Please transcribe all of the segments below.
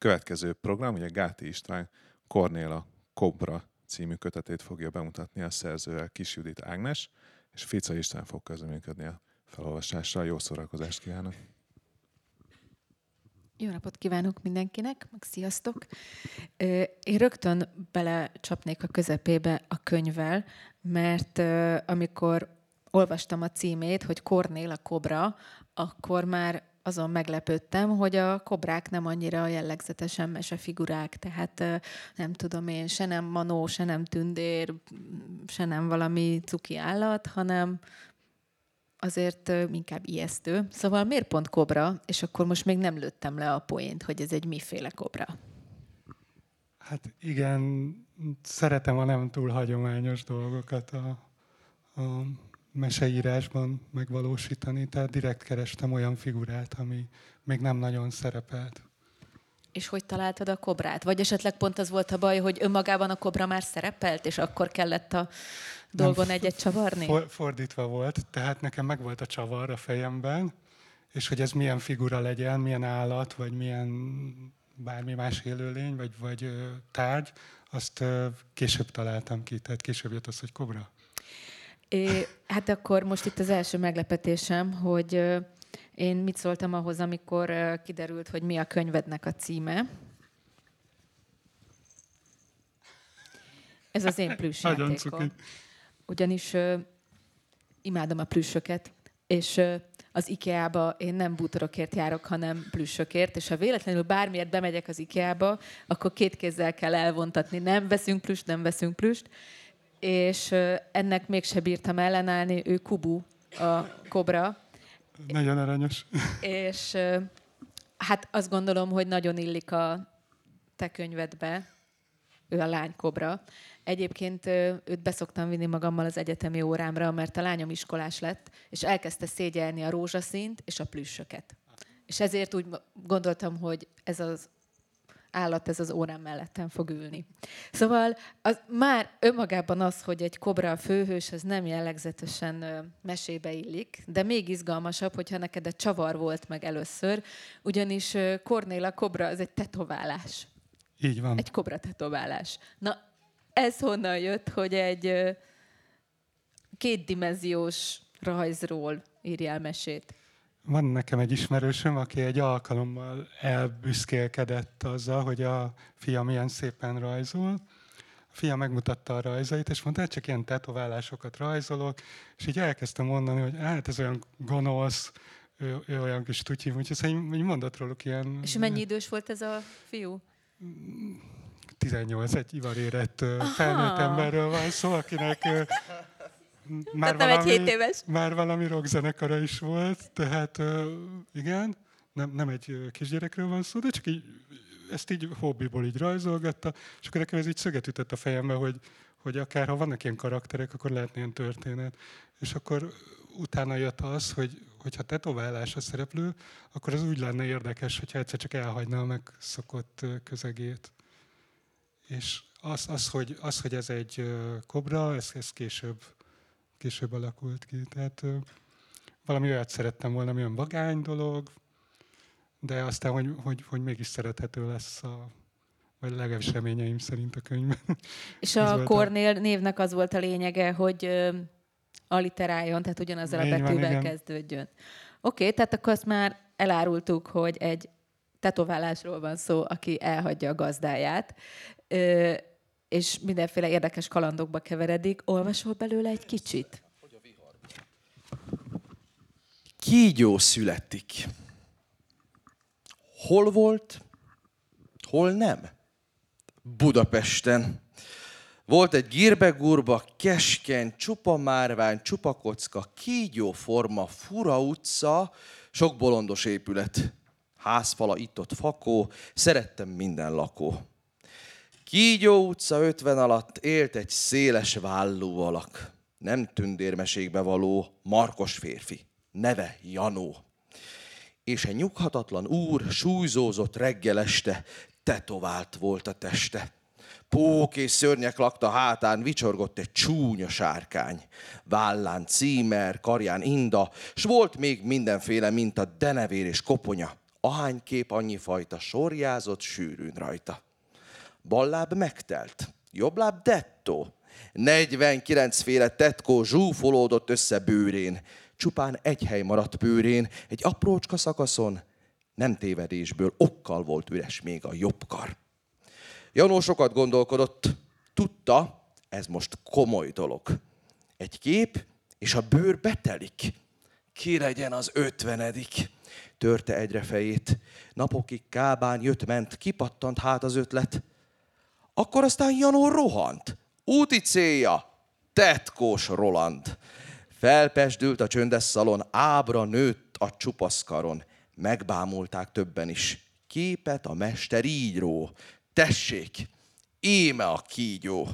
következő program, ugye Gáti István Kornéla Kobra című kötetét fogja bemutatni a szerzővel Kis Judit Ágnes, és Fica István fog közleműködni a felolvasással. Jó szórakozást kívánok! Jó napot kívánok mindenkinek, meg sziasztok! Én rögtön belecsapnék a közepébe a könyvvel, mert amikor olvastam a címét, hogy Kornél a kobra, akkor már azon meglepődtem, hogy a kobrák nem annyira jellegzetesen mesefigurák, tehát nem tudom én, se nem manó, se nem tündér, se nem valami cuki állat, hanem azért inkább ijesztő. Szóval miért pont kobra, és akkor most még nem lőttem le a poént, hogy ez egy miféle kobra? Hát igen, szeretem a nem túl hagyományos dolgokat a, a meseírásban megvalósítani, tehát direkt kerestem olyan figurát, ami még nem nagyon szerepelt. És hogy találtad a kobrát? Vagy esetleg pont az volt a baj, hogy önmagában a kobra már szerepelt, és akkor kellett a dolgon egyet csavarni? For, fordítva volt, tehát nekem meg volt a csavar a fejemben, és hogy ez milyen figura legyen, milyen állat, vagy milyen bármi más élőlény, vagy, vagy tárgy, azt később találtam ki, tehát később jött az, hogy kobra. É, hát akkor most itt az első meglepetésem, hogy én mit szóltam ahhoz, amikor kiderült, hogy mi a könyvednek a címe. Ez az én plüss játékom. Ugyanis uh, imádom a plüssöket, és uh, az IKEA-ba én nem bútorokért járok, hanem plüssökért, és ha véletlenül bármiért bemegyek az IKEA-ba, akkor két kézzel kell elvontatni. Nem veszünk plüst, nem veszünk plüst. És ennek mégse bírtam ellenállni, ő Kubu, a kobra. Nagyon aranyos. És hát azt gondolom, hogy nagyon illik a te könyvedbe, ő a lány kobra. Egyébként őt beszoktam vinni magammal az egyetemi órámra, mert a lányom iskolás lett, és elkezdte szégyelni a rózsaszínt és a plüssöket. És ezért úgy gondoltam, hogy ez az állat ez az órám mellettem fog ülni. Szóval az, már önmagában az, hogy egy kobra a főhős, az nem jellegzetesen mesébe illik, de még izgalmasabb, hogyha neked egy csavar volt meg először, ugyanis Kornéla kobra az egy tetoválás. Így van. Egy kobra tetoválás. Na, ez honnan jött, hogy egy kétdimenziós rajzról írjál mesét? Van nekem egy ismerősöm, aki egy alkalommal elbüszkélkedett azzal, hogy a fia milyen szépen rajzol. A fia megmutatta a rajzait, és mondta, hogy csak ilyen tetoválásokat rajzolok, és így elkezdtem mondani, hogy hát ez olyan gonosz, ő, ő olyan kis tutyi, úgyhogy szerintem mondott róluk ilyen... És mennyi idős volt ez a fiú? 18, egy ivarérett felnőtt emberről van szó, akinek már valami, egy éves. már valami rockzenekara is volt, tehát igen, nem, nem egy kisgyerekről van szó, de csak így, ezt így hobbiból így rajzolgatta, és akkor nekem ez így szöget ütött a fejembe, hogy, hogy akár ha vannak ilyen karakterek, akkor lehetne ilyen történet. És akkor utána jött az, hogy hogyha tetoválás a szereplő, akkor az úgy lenne érdekes, hogyha egyszer csak elhagyna a megszokott közegét. És az, az, hogy, az, hogy ez egy kobra, ez, ez később, később alakult ki. Tehát valami olyat szerettem volna, olyan vagány dolog, de aztán, hogy, hogy, hogy mégis szerethető lesz a, vagy legalábbis reményeim szerint a könyvben. És a Kornél a... névnek az volt a lényege, hogy uh, aliteráljon, tehát ugyanazzal a betűvel van, kezdődjön. Oké, okay, tehát akkor azt már elárultuk, hogy egy tetoválásról van szó, aki elhagyja a gazdáját és mindenféle érdekes kalandokba keveredik. Olvasol belőle egy kicsit? Kígyó születik. Hol volt, hol nem? Budapesten. Volt egy gírbe-gurba, keskeny, csupa márvány, csupa kocka, kígyó forma, fura utca, sok bolondos épület. Házfala itt-ott fakó, szerettem minden lakó. Kígyó utca 50 alatt élt egy széles vállú alak. Nem tündérmeségbe való, markos férfi. Neve Janó. És egy nyughatatlan úr súlyzózott reggel este, tetovált volt a teste. Pók és szörnyek lakta hátán, vicsorgott egy csúnya sárkány. Vállán címer, karján inda, s volt még mindenféle, mint a denevér és koponya. Ahány kép, annyi fajta sorjázott sűrűn rajta. Balláb megtelt, jobbláb dettó. 49 féle tetkó zsúfolódott össze bőrén. Csupán egy hely maradt bőrén, egy aprócska szakaszon. Nem tévedésből, okkal volt üres még a jobb kar. Janó sokat gondolkodott, tudta, ez most komoly dolog. Egy kép, és a bőr betelik. Ki legyen az ötvenedik? Törte egyre fejét. Napokig kábán jött-ment, kipattant hát az ötlet. Akkor aztán Janó rohant. Úti célja, tetkós Roland. Felpesdült a csöndes szalon, ábra nőtt a csupaszkaron. Megbámulták többen is. Képet a mester így ró. Tessék, éme a kígyó.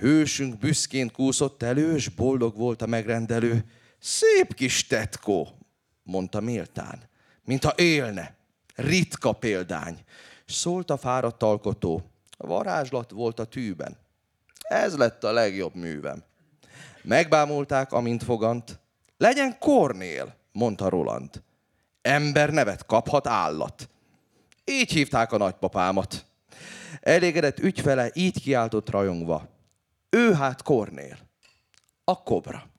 Hősünk büszkén kúszott elő, és boldog volt a megrendelő. Szép kis tetkó, mondta méltán, mintha élne. Ritka példány. Szólt a fáradt alkotó. Varázslat volt a tűben. Ez lett a legjobb művem. Megbámulták, amint fogant. Legyen Kornél, mondta Roland. Ember nevet kaphat állat. Így hívták a nagypapámat. Elégedett ügyfele így kiáltott rajongva. Ő hát Kornél, a kobra.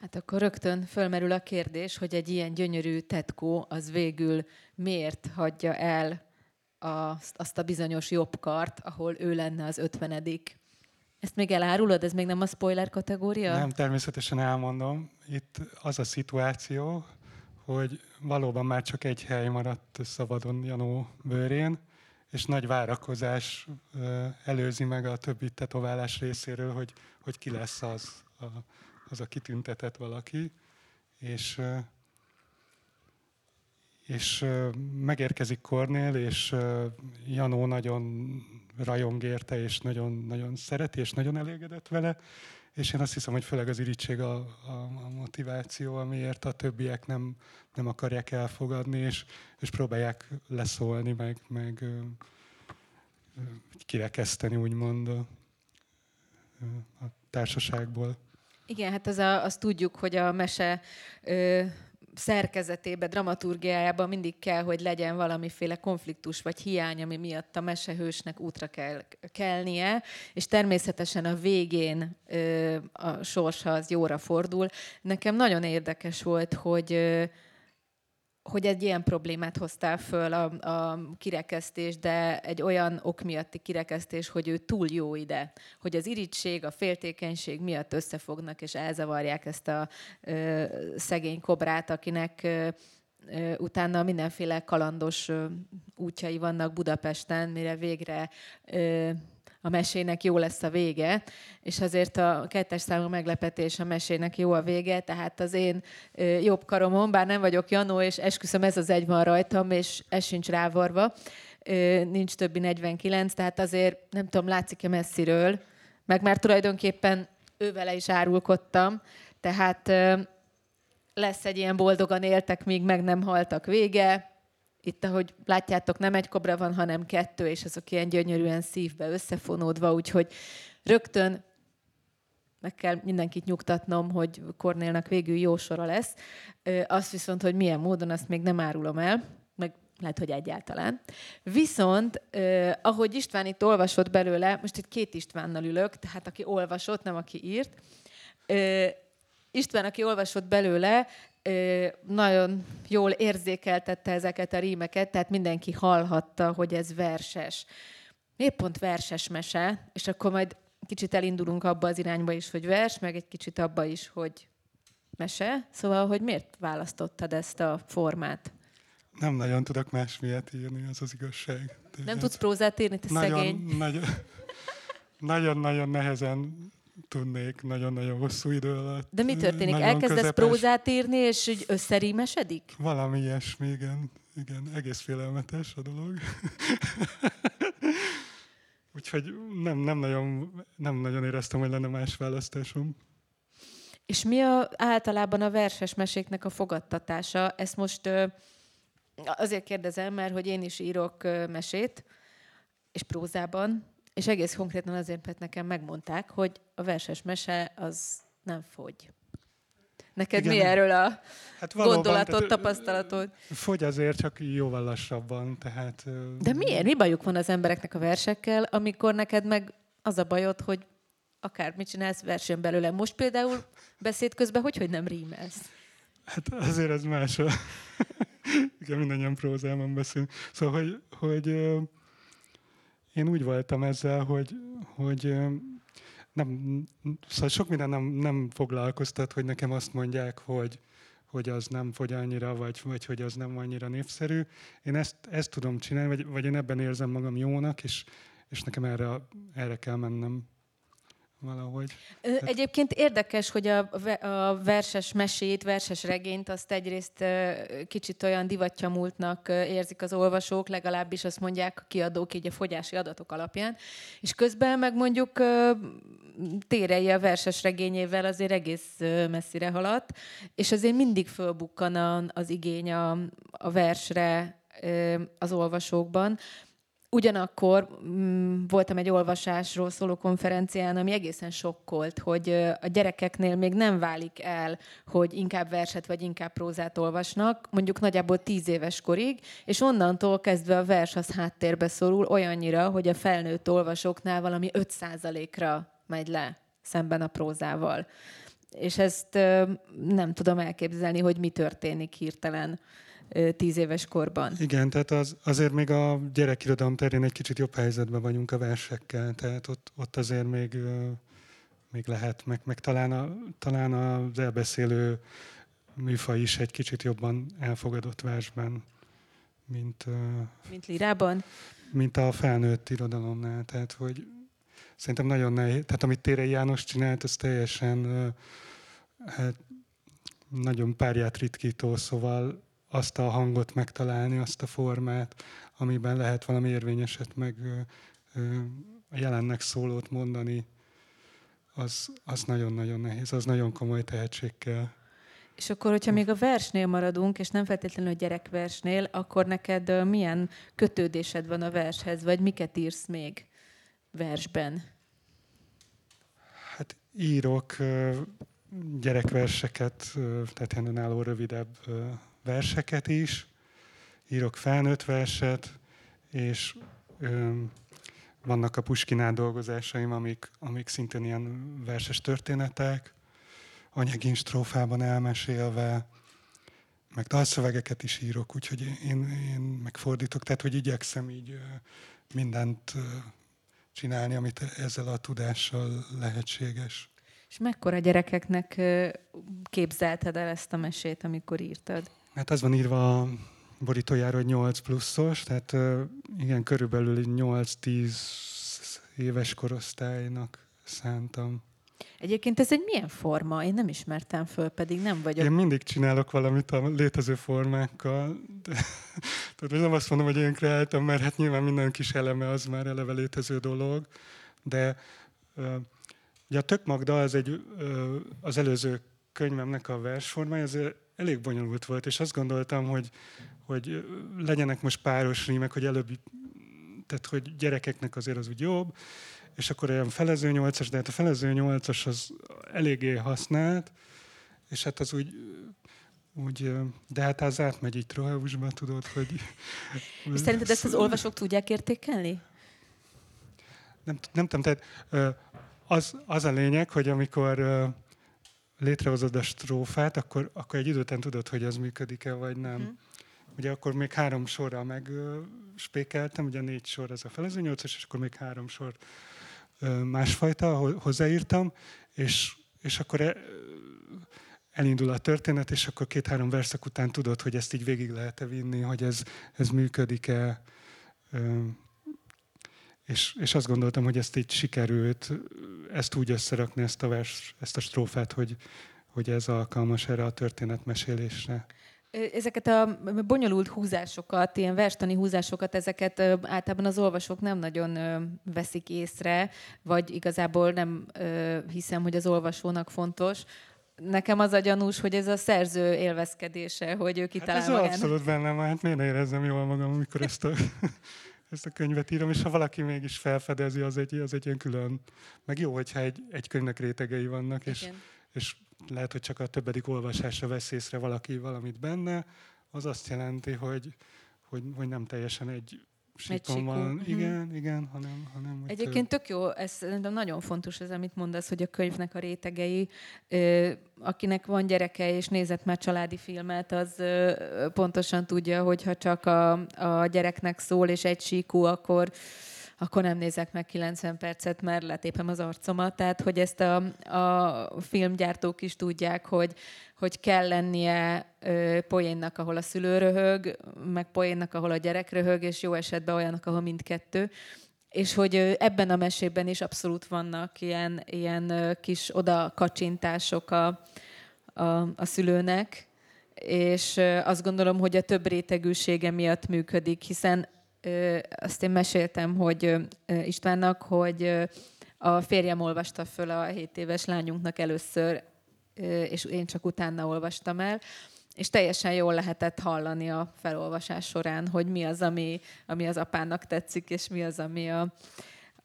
Hát akkor rögtön fölmerül a kérdés, hogy egy ilyen gyönyörű tetkó az végül miért hagyja el azt, azt a bizonyos jobb kart, ahol ő lenne az ötvenedik. Ezt még elárulod? Ez még nem a spoiler kategória? Nem, természetesen elmondom. Itt az a szituáció, hogy valóban már csak egy hely maradt szabadon Janó bőrén, és nagy várakozás előzi meg a többi tetoválás részéről, hogy, hogy ki lesz az, a, az a kitüntetett valaki. És, és megérkezik Kornél, és Janó nagyon rajong érte, és nagyon, nagyon szereti, és nagyon elégedett vele, és én azt hiszem, hogy főleg az irítség a, a, a motiváció, amiért a többiek nem, nem akarják elfogadni, és, és próbálják leszólni, meg, meg kirekeszteni, úgymond a, a társaságból. Igen, hát az a, azt tudjuk, hogy a mese ö, szerkezetébe, dramaturgiájában mindig kell, hogy legyen valamiféle konfliktus vagy hiány, ami miatt a mesehősnek útra kell kelnie, és természetesen a végén a sorsa az jóra fordul. Nekem nagyon érdekes volt, hogy ö, hogy egy ilyen problémát hoztál föl a, a kirekesztés, de egy olyan ok miatti kirekesztés, hogy ő túl jó ide, hogy az irítség, a féltékenység miatt összefognak és elzavarják ezt a ö, szegény kobrát, akinek ö, utána mindenféle kalandos útjai vannak Budapesten, mire végre a mesének jó lesz a vége, és azért a kettes számú meglepetés a mesének jó a vége, tehát az én jobb karomon, bár nem vagyok Janó, és esküszöm, ez az egy van rajtam, és ez sincs rávarva, nincs többi 49, tehát azért nem tudom, látszik-e messziről, meg már tulajdonképpen ővele is árulkodtam, tehát lesz egy ilyen boldogan éltek, míg meg nem haltak vége, itt, ahogy látjátok, nem egy kobra van, hanem kettő, és azok ilyen gyönyörűen szívbe összefonódva, úgyhogy rögtön meg kell mindenkit nyugtatnom, hogy Kornélnak végül jó sora lesz. Azt viszont, hogy milyen módon, azt még nem árulom el, meg lehet, hogy egyáltalán. Viszont, ahogy István itt olvasott belőle, most itt két Istvánnal ülök, tehát aki olvasott, nem aki írt, eh, István, aki olvasott belőle, nagyon jól érzékeltette ezeket a rímeket, tehát mindenki hallhatta, hogy ez verses. Miért pont verses mese? És akkor majd kicsit elindulunk abba az irányba is, hogy vers, meg egy kicsit abba is, hogy mese. Szóval, hogy miért választottad ezt a formát? Nem nagyon tudok más miatt írni, az az igazság. De nem tudsz prózát írni, te nagyon, szegény. Nagyon, nagyon-nagyon nehezen tudnék nagyon-nagyon hosszú idő alatt. De mi történik? Elkezdesz közepes... prózát írni, és úgy összerímesedik? Valami ilyesmi, igen. Igen, egész félelmetes a dolog. Úgyhogy nem, nem, nagyon, nem nagyon éreztem, hogy lenne más választásom. És mi a, általában a verses meséknek a fogadtatása? Ezt most azért kérdezem, mert hogy én is írok mesét, és prózában, és egész konkrétan azért, mert nekem megmondták, hogy a verses mese az nem fogy. Neked Igen. mi erről a hát valóban, gondolatot, tehát, tapasztalatod? Fogy azért, csak jóval lassabban. Tehát, De miért? Mi bajuk van az embereknek a versekkel, amikor neked meg az a bajod, hogy akár mit csinálsz, versen belőle. Most például beszéd közben hogy, hogy nem rímelsz? Hát azért ez más. Igen, mindannyian prózában beszélünk. Szóval, hogy, hogy én úgy voltam ezzel, hogy, hogy nem, szóval sok minden nem, nem foglalkoztat, hogy nekem azt mondják, hogy, hogy az nem fogy annyira, vagy, vagy hogy az nem annyira népszerű. Én ezt, ezt tudom csinálni, vagy, vagy én ebben érzem magam jónak, és, és nekem erre, erre kell mennem valahogy. Egyébként érdekes, hogy a, a verses mesét, verses regényt azt egyrészt kicsit olyan divattyamultnak érzik az olvasók, legalábbis azt mondják a kiadók így a fogyási adatok alapján, és közben meg mondjuk térei a verses regényével azért egész messzire haladt, és azért mindig fölbukkan az igény a, a versre az olvasókban. Ugyanakkor mm, voltam egy olvasásról szóló konferencián, ami egészen sokkolt, hogy a gyerekeknél még nem válik el, hogy inkább verset vagy inkább prózát olvasnak, mondjuk nagyjából tíz éves korig, és onnantól kezdve a vers az háttérbe szorul olyannyira, hogy a felnőtt olvasóknál valami 5%-ra megy le szemben a prózával. És ezt nem tudom elképzelni, hogy mi történik hirtelen tíz éves korban. Igen, tehát az, azért még a gyerekirodalom terén egy kicsit jobb helyzetben vagyunk a versekkel, tehát ott, ott azért még, még lehet, meg, meg talán, a, talán az elbeszélő műfaj is egy kicsit jobban elfogadott versben, mint, mint lirában? Mint a felnőtt irodalomnál, tehát hogy szerintem nagyon nehéz, tehát amit Térei János csinált, az teljesen hát, nagyon párját ritkító, szóval azt a hangot megtalálni, azt a formát, amiben lehet valami érvényeset, meg a jelennek szólót mondani, az, az nagyon-nagyon nehéz, az nagyon komoly tehetség kell. És akkor, hogyha még a versnél maradunk, és nem feltétlenül a gyerekversnél, akkor neked milyen kötődésed van a vershez, vagy miket írsz még versben? Hát írok gyerekverseket, tehát önálló rövidebb verseket is, írok felnőtt verset, és ö, vannak a Puskinál dolgozásaim, amik, amik szintén ilyen verses történetek, anyagin strófában elmesélve, meg dalszövegeket is írok, úgyhogy én, én megfordítok, tehát hogy igyekszem így mindent csinálni, amit ezzel a tudással lehetséges. És mekkora gyerekeknek képzelted el ezt a mesét, amikor írtad? Hát az van írva a borítójára, hogy 8 pluszos, tehát igen, körülbelül 8-10 éves korosztálynak szántam. Egyébként ez egy milyen forma? Én nem ismertem föl, pedig nem vagyok. Én mindig csinálok valamit a létező formákkal. De, tehát nem azt mondom, hogy én kreáltam, mert hát nyilván minden kis eleme az már eleve létező dolog, de ugye a Tök Magda az, egy, az előző könyvemnek a versformája, ez elég bonyolult volt, és azt gondoltam, hogy, hogy legyenek most páros rímek, hogy előbb, tehát hogy gyerekeknek azért az úgy jobb, és akkor olyan felező nyolcas, de hát a felező nyolcas az eléggé használt, és hát az úgy, úgy de hát az átmegy így Troheusba, tudod, hogy... És szerinted ezt az olvasók tudják értékelni? Nem, nem tudom, tehát az, az a lényeg, hogy amikor létrehozod a strófát, akkor, akkor egy idő után tudod, hogy az működik-e, vagy nem. Uh-huh. Ugye akkor még három sorra megspékeltem, ugye négy sor ez a felező nyolcas, és akkor még három sor másfajta hozzáírtam, és, és akkor e, elindul a történet, és akkor két-három verszak után tudod, hogy ezt így végig lehet-e vinni, hogy ez, ez működik-e. És, és azt gondoltam, hogy ezt így sikerült, ezt úgy összerakni, ezt a vers, ezt a strófát, hogy, hogy ez alkalmas erre a történetmesélésre. Ezeket a bonyolult húzásokat, ilyen verstani húzásokat, ezeket általában az olvasók nem nagyon veszik észre, vagy igazából nem hiszem, hogy az olvasónak fontos. Nekem az a gyanús, hogy ez a szerző élvezkedése, hogy ő kitalál hát ez magának. abszolút bennem, hát miért érezzem jól magam, amikor ezt a ezt a könyvet írom, és ha valaki mégis felfedezi, az egy, az egy ilyen külön. Meg jó, hogyha egy, egy könyvnek rétegei vannak, és, és lehet, hogy csak a többedik olvasásra vesz észre valaki valamit benne, az azt jelenti, hogy, hogy, hogy nem teljesen egy síkon van. Uh-huh. Igen, igen, hanem... hanem Egyébként tök jó, ez szerintem nagyon fontos ez, amit mondasz, hogy a könyvnek a rétegei, ö, akinek van gyereke és nézett már családi filmet, az ö, pontosan tudja, hogy ha csak a, a gyereknek szól és egy síkú, akkor akkor nem nézek meg 90 percet, mert letépem az arcomat. Tehát, hogy ezt a, a filmgyártók is tudják, hogy, hogy kell lennie ö, poénnak, ahol a szülő röhög, meg poénnak, ahol a gyerek röhög, és jó esetben olyanok, ahol mindkettő. És hogy ebben a mesében is abszolút vannak ilyen, ilyen kis oda kacsintások a, a, a szülőnek, és azt gondolom, hogy a több rétegűsége miatt működik, hiszen azt én meséltem, hogy Istvánnak, hogy a férjem olvasta föl a 7 éves lányunknak először, és én csak utána olvastam el, és teljesen jól lehetett hallani a felolvasás során, hogy mi az, ami, ami az apának tetszik, és mi az, ami a,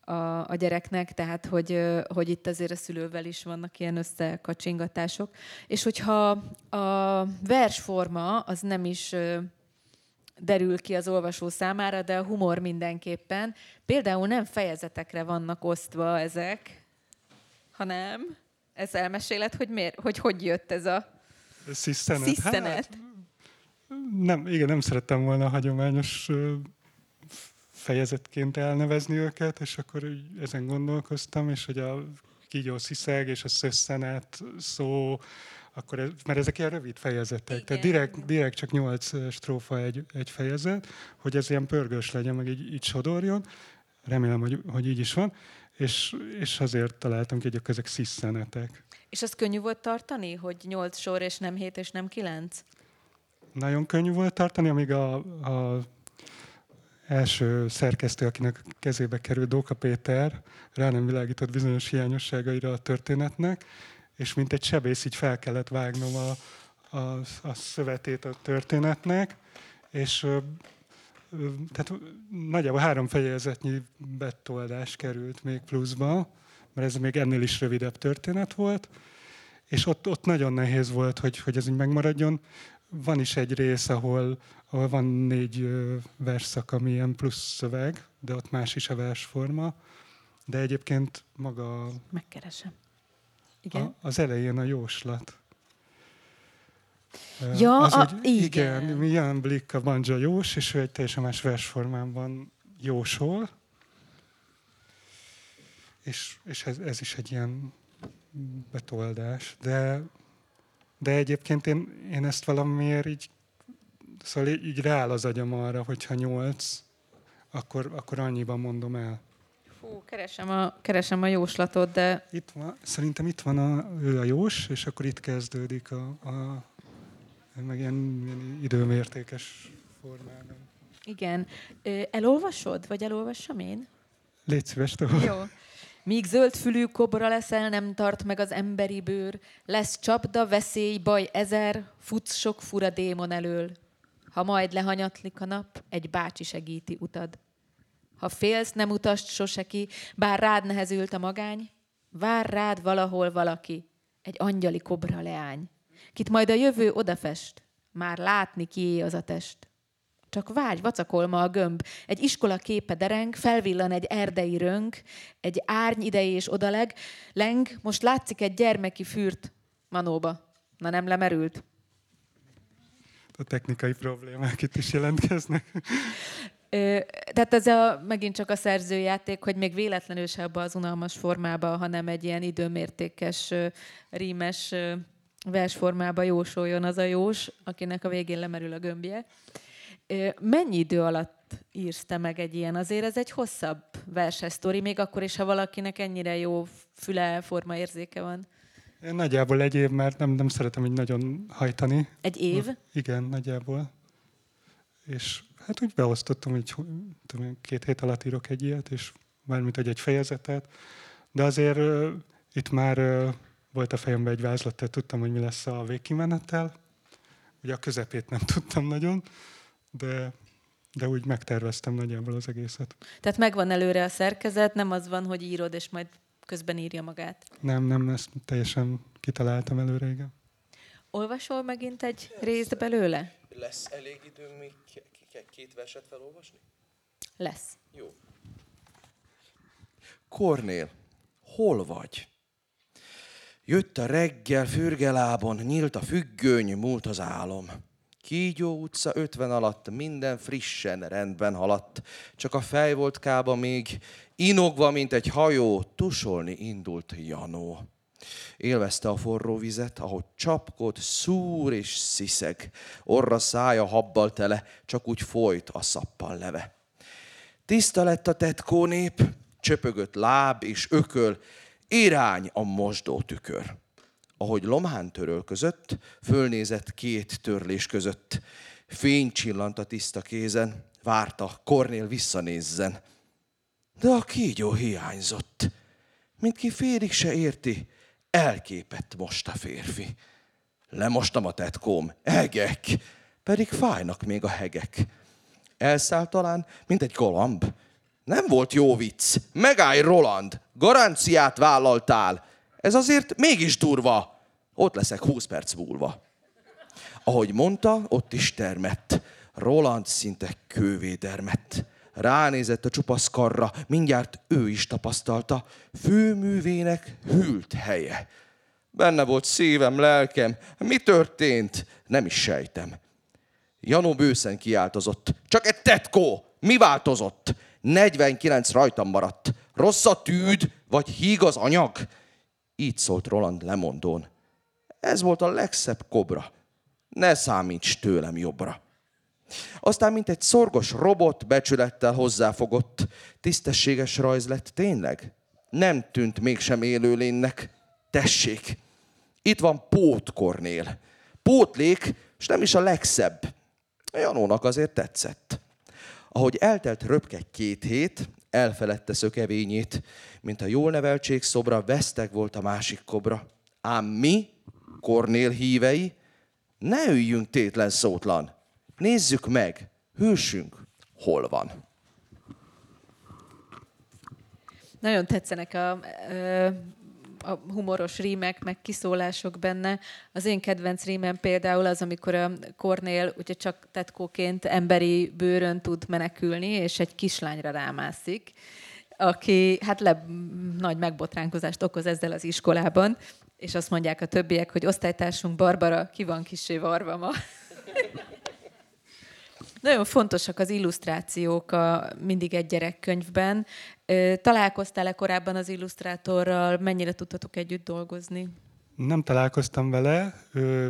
a, a gyereknek, tehát hogy, hogy itt azért a szülővel is vannak ilyen összekacsingatások. És hogyha a versforma az nem is derül ki az olvasó számára, de a humor mindenképpen. Például nem fejezetekre vannak osztva ezek, hanem ez elmeséled, hogy miért, hogy hogy jött ez a sziszenet. sziszenet. Hát, nem, igen, nem szerettem volna a hagyományos fejezetként elnevezni őket, és akkor ezen gondolkoztam, és hogy a kígyó sziszeg és a szösszenet szó akkor ez, mert ezek ilyen rövid fejezetek, Igen. tehát direkt, direkt csak nyolc strófa egy, egy fejezet, hogy ez ilyen pörgős legyen, meg így, így sodorjon. Remélem, hogy, hogy így is van. És, és azért találtam ki, hogy ezek sziszenetek. És az könnyű volt tartani, hogy nyolc sor, és nem hét, és nem kilenc? Nagyon könnyű volt tartani, amíg a, a első szerkesztő, akinek kezébe került Dóka Péter, rá nem világított bizonyos hiányosságaira a történetnek, és mint egy sebész így fel kellett vágnom a, a, a szövetét a történetnek, és tehát nagyjából három fejezetnyi betoldás került még pluszba, mert ez még ennél is rövidebb történet volt, és ott, ott nagyon nehéz volt, hogy, hogy ez így megmaradjon. Van is egy rész, ahol, ahol van négy verszak, ami ilyen plusz szöveg, de ott más is a versforma, de egyébként maga... Megkeresem. Igen? A, az elején a jóslat. Ja, az, a, hogy, igen. igen. Jan Blick a banja jós, és ő egy teljesen más versformában jósol. És, és ez, ez is egy ilyen betoldás. De, de egyébként én, én ezt valamiért így, szóval így rááll az agyam arra, hogyha nyolc, akkor, akkor annyiban mondom el. Fú, keresem a, keresem a jóslatot, de... Itt van, szerintem itt van a, ő a jós, és akkor itt kezdődik a, a meg ilyen, ilyen időmértékes formában. Igen. Elolvasod, vagy elolvassam én? Légy szíves, Jó. Míg zöldfülű kobra leszel, nem tart meg az emberi bőr, lesz csapda, veszély, baj ezer, futsz sok fura démon elől. Ha majd lehanyatlik a nap, egy bácsi segíti utad. Ha félsz, nem utast sose ki, bár rád nehezült a magány, vár rád valahol valaki, egy angyali kobra leány, kit majd a jövő odafest, már látni kié az a test. Csak vágy, vacakolma a gömb, egy iskola képe dereng, felvillan egy erdei rönk, egy árny idei és odaleg, leng, most látszik egy gyermeki fűrt manóba. Na nem lemerült? A technikai problémák itt is jelentkeznek. Tehát ez a, megint csak a szerzőjáték, hogy még véletlenül se abba az unalmas formába, hanem egy ilyen időmértékes, rímes versformába jósoljon az a jós, akinek a végén lemerül a gömbje. Mennyi idő alatt írsz te meg egy ilyen? Azért ez egy hosszabb versesztori, még akkor is, ha valakinek ennyire jó füle, forma érzéke van. Nagyjából egy év, mert nem, nem szeretem így nagyon hajtani. Egy év? Igen, nagyjából. És hát úgy beosztottam, hogy tudom, két hét alatt írok egy ilyet, és mármint hogy egy fejezetet. De azért uh, itt már uh, volt a fejemben egy vázlat, tehát tudtam, hogy mi lesz a végkimenettel. Ugye a közepét nem tudtam nagyon, de, de úgy megterveztem nagyjából az egészet. Tehát megvan előre a szerkezet, nem az van, hogy írod, és majd közben írja magát. Nem, nem, ezt teljesen kitaláltam előre, igen. Olvasol megint egy részt belőle? Lesz elég időnk még két verset felolvasni? Lesz. Jó. Kornél, hol vagy? Jött a reggel, fürgelában, nyílt a függöny, múlt az álom. Kígyó utca 50 alatt minden frissen rendben haladt, csak a fej volt kába még, inogva, mint egy hajó, tusolni indult Janó. Élvezte a forró vizet, ahogy csapkod, szúr és sziszeg. Orra szája habbal tele, csak úgy folyt a szappan leve. Tiszta lett a tetkó nép, csöpögött láb és ököl, irány a mosdó tükör. Ahogy lomhán törölközött, fölnézett két törlés között. Fény csillant a tiszta kézen, várta, Kornél visszanézzen. De a kígyó hiányzott. Mint ki félig se érti, elképett most a férfi. Lemostam a tetkóm, egek, pedig fájnak még a hegek. Elszállt talán, mint egy galamb. Nem volt jó vicc. Megállj, Roland! Garanciát vállaltál. Ez azért mégis durva. Ott leszek 20 perc múlva. Ahogy mondta, ott is termett. Roland szinte kővé dermett. Ránézett a csupasz karra, mindjárt ő is tapasztalta, főművének hűlt helye. Benne volt szívem, lelkem, mi történt? Nem is sejtem. Janó bőszen kiáltozott. Csak egy tetkó! Mi változott? 49 rajtam maradt. Rossz a tűd, vagy híg az anyag? Így szólt Roland lemondón. Ez volt a legszebb kobra. Ne számíts tőlem jobbra. Aztán, mint egy szorgos robot, becsülettel hozzáfogott. Tisztességes rajz lett tényleg? Nem tűnt mégsem élőlénynek. Tessék, itt van Pót Kornél. Pótlék, és nem is a legszebb. Janónak azért tetszett. Ahogy eltelt röpke két hét, elfeledte szökevényét, mint a jól neveltség szobra, veszteg volt a másik kobra. Ám mi, Kornél hívei, ne üljünk tétlen szótlan. Nézzük meg, hősünk hol van. Nagyon tetszenek a, a humoros rímek, meg kiszólások benne. Az én kedvenc rímem például az, amikor a Kornél ugye csak tetkóként emberi bőrön tud menekülni, és egy kislányra rámászik, aki hát le, nagy megbotránkozást okoz ezzel az iskolában, és azt mondják a többiek, hogy osztálytársunk Barbara ki van kisé varva ma. Nagyon fontosak az illusztrációk a, mindig egy gyerekkönyvben. Találkoztál-e korábban az illusztrátorral? Mennyire tudtatok együtt dolgozni? Nem találkoztam vele. Ö,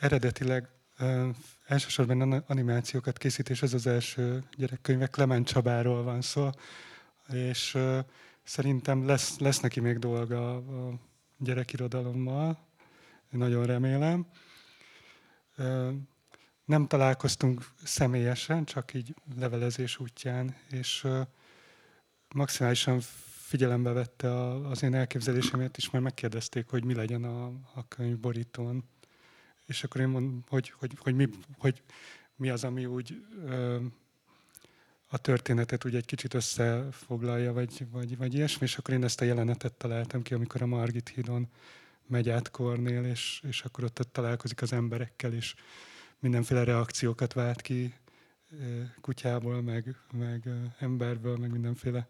eredetileg ö, elsősorban animációkat készít, és ez az első gyerekkönyve Clement Csabáról van szó. És ö, szerintem lesz, lesz neki még dolga a gyerekirodalommal. Nagyon remélem. Ö, nem találkoztunk személyesen, csak így levelezés útján, és maximálisan figyelembe vette az én elképzelésemet, és már megkérdezték, hogy mi legyen a, a könyv borítón. És akkor én mondom, hogy, hogy, hogy, mi, hogy mi az, ami úgy a történetet úgy egy kicsit összefoglalja, vagy, vagy, vagy ilyesmi, és akkor én ezt a jelenetet találtam ki, amikor a Margit hídon megy át Kornél, és, és akkor ott találkozik az emberekkel, és mindenféle reakciókat vált ki kutyából, meg, meg emberből, meg mindenféle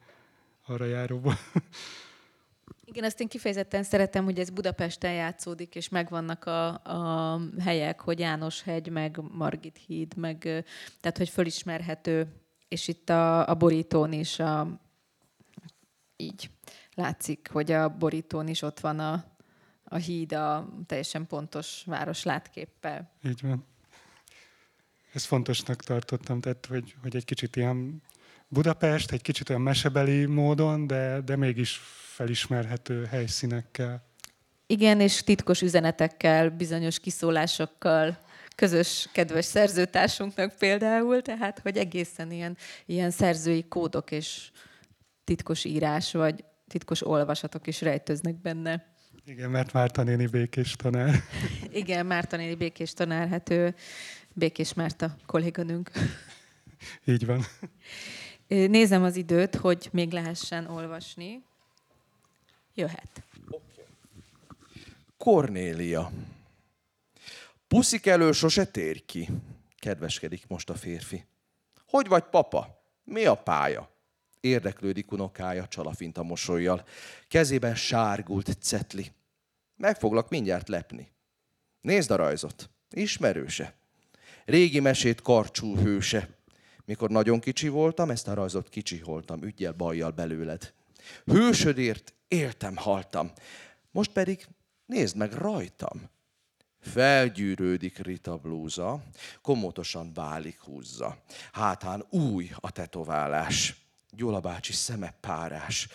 arra járóból. Igen, ezt én kifejezetten szeretem, hogy ez Budapesten játszódik, és megvannak a, a helyek, hogy János hegy, meg Margit híd, meg, tehát hogy fölismerhető, és itt a, a borítón is a, így látszik, hogy a borítón is ott van a, a híd a teljesen pontos város látképpel. Így van ezt fontosnak tartottam, tehát hogy, hogy egy kicsit ilyen Budapest, egy kicsit olyan mesebeli módon, de, de mégis felismerhető helyszínekkel. Igen, és titkos üzenetekkel, bizonyos kiszólásokkal, közös kedves szerzőtársunknak például, tehát hogy egészen ilyen, ilyen szerzői kódok és titkos írás, vagy titkos olvasatok is rejtőznek benne. Igen, mert Márta néni békés tanár. Igen, Márta néni békés tanár, hát ő Békés Márta kolléganőnk. Így van. Nézem az időt, hogy még lehessen olvasni. jöhet. Kornélia. Puszik elől sose tér ki. Kedveskedik most a férfi. Hogy vagy, papa? Mi a pálya? Érdeklődik unokája csalafint a mosolyjal. Kezében sárgult cetli. Meg foglak mindjárt lepni. Nézd a rajzot. Ismerőse. Régi mesét karcsú hőse. Mikor nagyon kicsi voltam, ezt a rajzot kicsiholtam, ügyjel bajjal belőled. Hősödért éltem, haltam. Most pedig nézd meg rajtam. Felgyűrődik Rita blúza, komótosan válik húzza. Hátán új a tetoválás. Gyula bácsi szeme párás.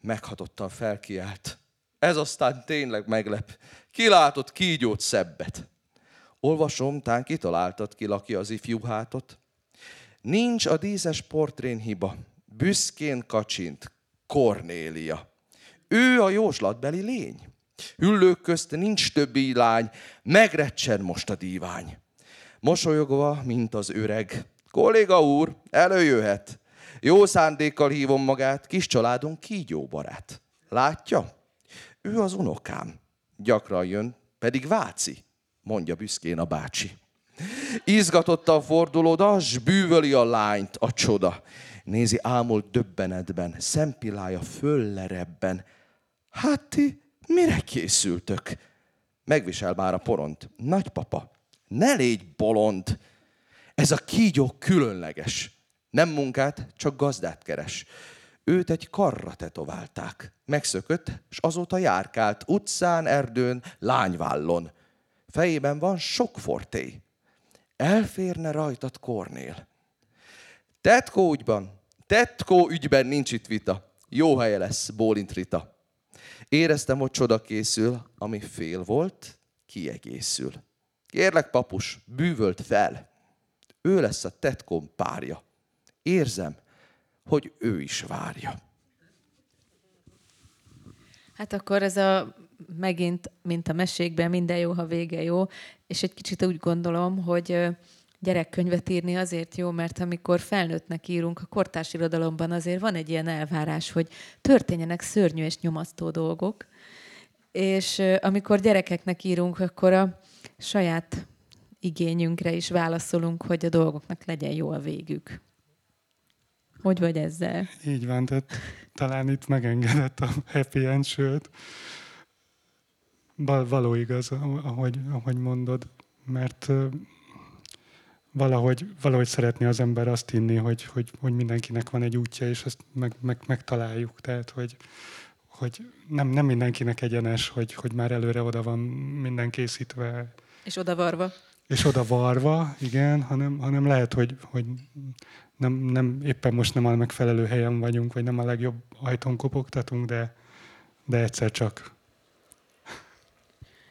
Meghatottan felkiált. Ez aztán tényleg meglep. Kilátott kígyót szebbet. Olvasom, tán kitaláltad, ki lakja az ifjú hátot. Nincs a díszes portrén hiba. Büszkén kacsint. Kornélia. Ő a jóslatbeli lény. Hüllők közt nincs többi lány, megrecsen most a dívány. Mosolyogva, mint az öreg. Kolléga úr, előjöhet. Jó szándékkal hívom magát, kis családunk kígyó barát. Látja? Ő az unokám. Gyakran jön, pedig Váci, mondja büszkén a bácsi. Izgatottan fordulóda, s bűvöli a lányt a csoda. Nézi ámult döbbenetben, szempillája föllerebben. Hát ti mire készültök? Megvisel már a poront. Nagypapa, ne légy bolond! Ez a kígyó különleges. Nem munkát, csak gazdát keres. Őt egy karra tetoválták. Megszökött, és azóta járkált utcán, erdőn, lányvállon. Fejében van sok forté. Elférne rajtad Kornél. Tetkó ügyben, tetkó ügyben nincs itt vita. Jó helye lesz, bólint Rita. Éreztem, hogy csoda készül, ami fél volt, kiegészül. Kérlek, papus, bűvölt fel. Ő lesz a tetkóm párja. Érzem, hogy ő is várja. Hát akkor ez a megint, mint a mesékben, minden jó, ha vége jó, és egy kicsit úgy gondolom, hogy gyerekkönyvet írni azért jó, mert amikor felnőttnek írunk, a kortárs irodalomban azért van egy ilyen elvárás, hogy történjenek szörnyű és nyomasztó dolgok, és amikor gyerekeknek írunk, akkor a saját igényünkre is válaszolunk, hogy a dolgoknak legyen jó a végük. Hogy vagy ezzel? Így van, tehát talán itt megengedett a happy end, sőt, való igaz, ahogy, ahogy mondod, mert valahogy, valahogy szeretné az ember azt hinni, hogy, hogy, hogy mindenkinek van egy útja, és ezt meg, meg, megtaláljuk. Tehát, hogy, hogy nem, nem mindenkinek egyenes, hogy, hogy már előre oda van minden készítve. És oda varva. És oda varva, igen, hanem, hanem lehet, hogy, hogy nem, nem, éppen most nem a megfelelő helyen vagyunk, vagy nem a legjobb ajtón kopogtatunk, de, de egyszer csak.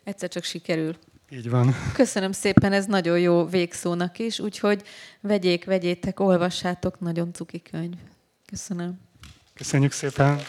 Egyszer csak sikerül. Így van. Köszönöm szépen, ez nagyon jó végszónak is, úgyhogy vegyék, vegyétek, olvassátok, nagyon cuki könyv. Köszönöm. Köszönjük szépen.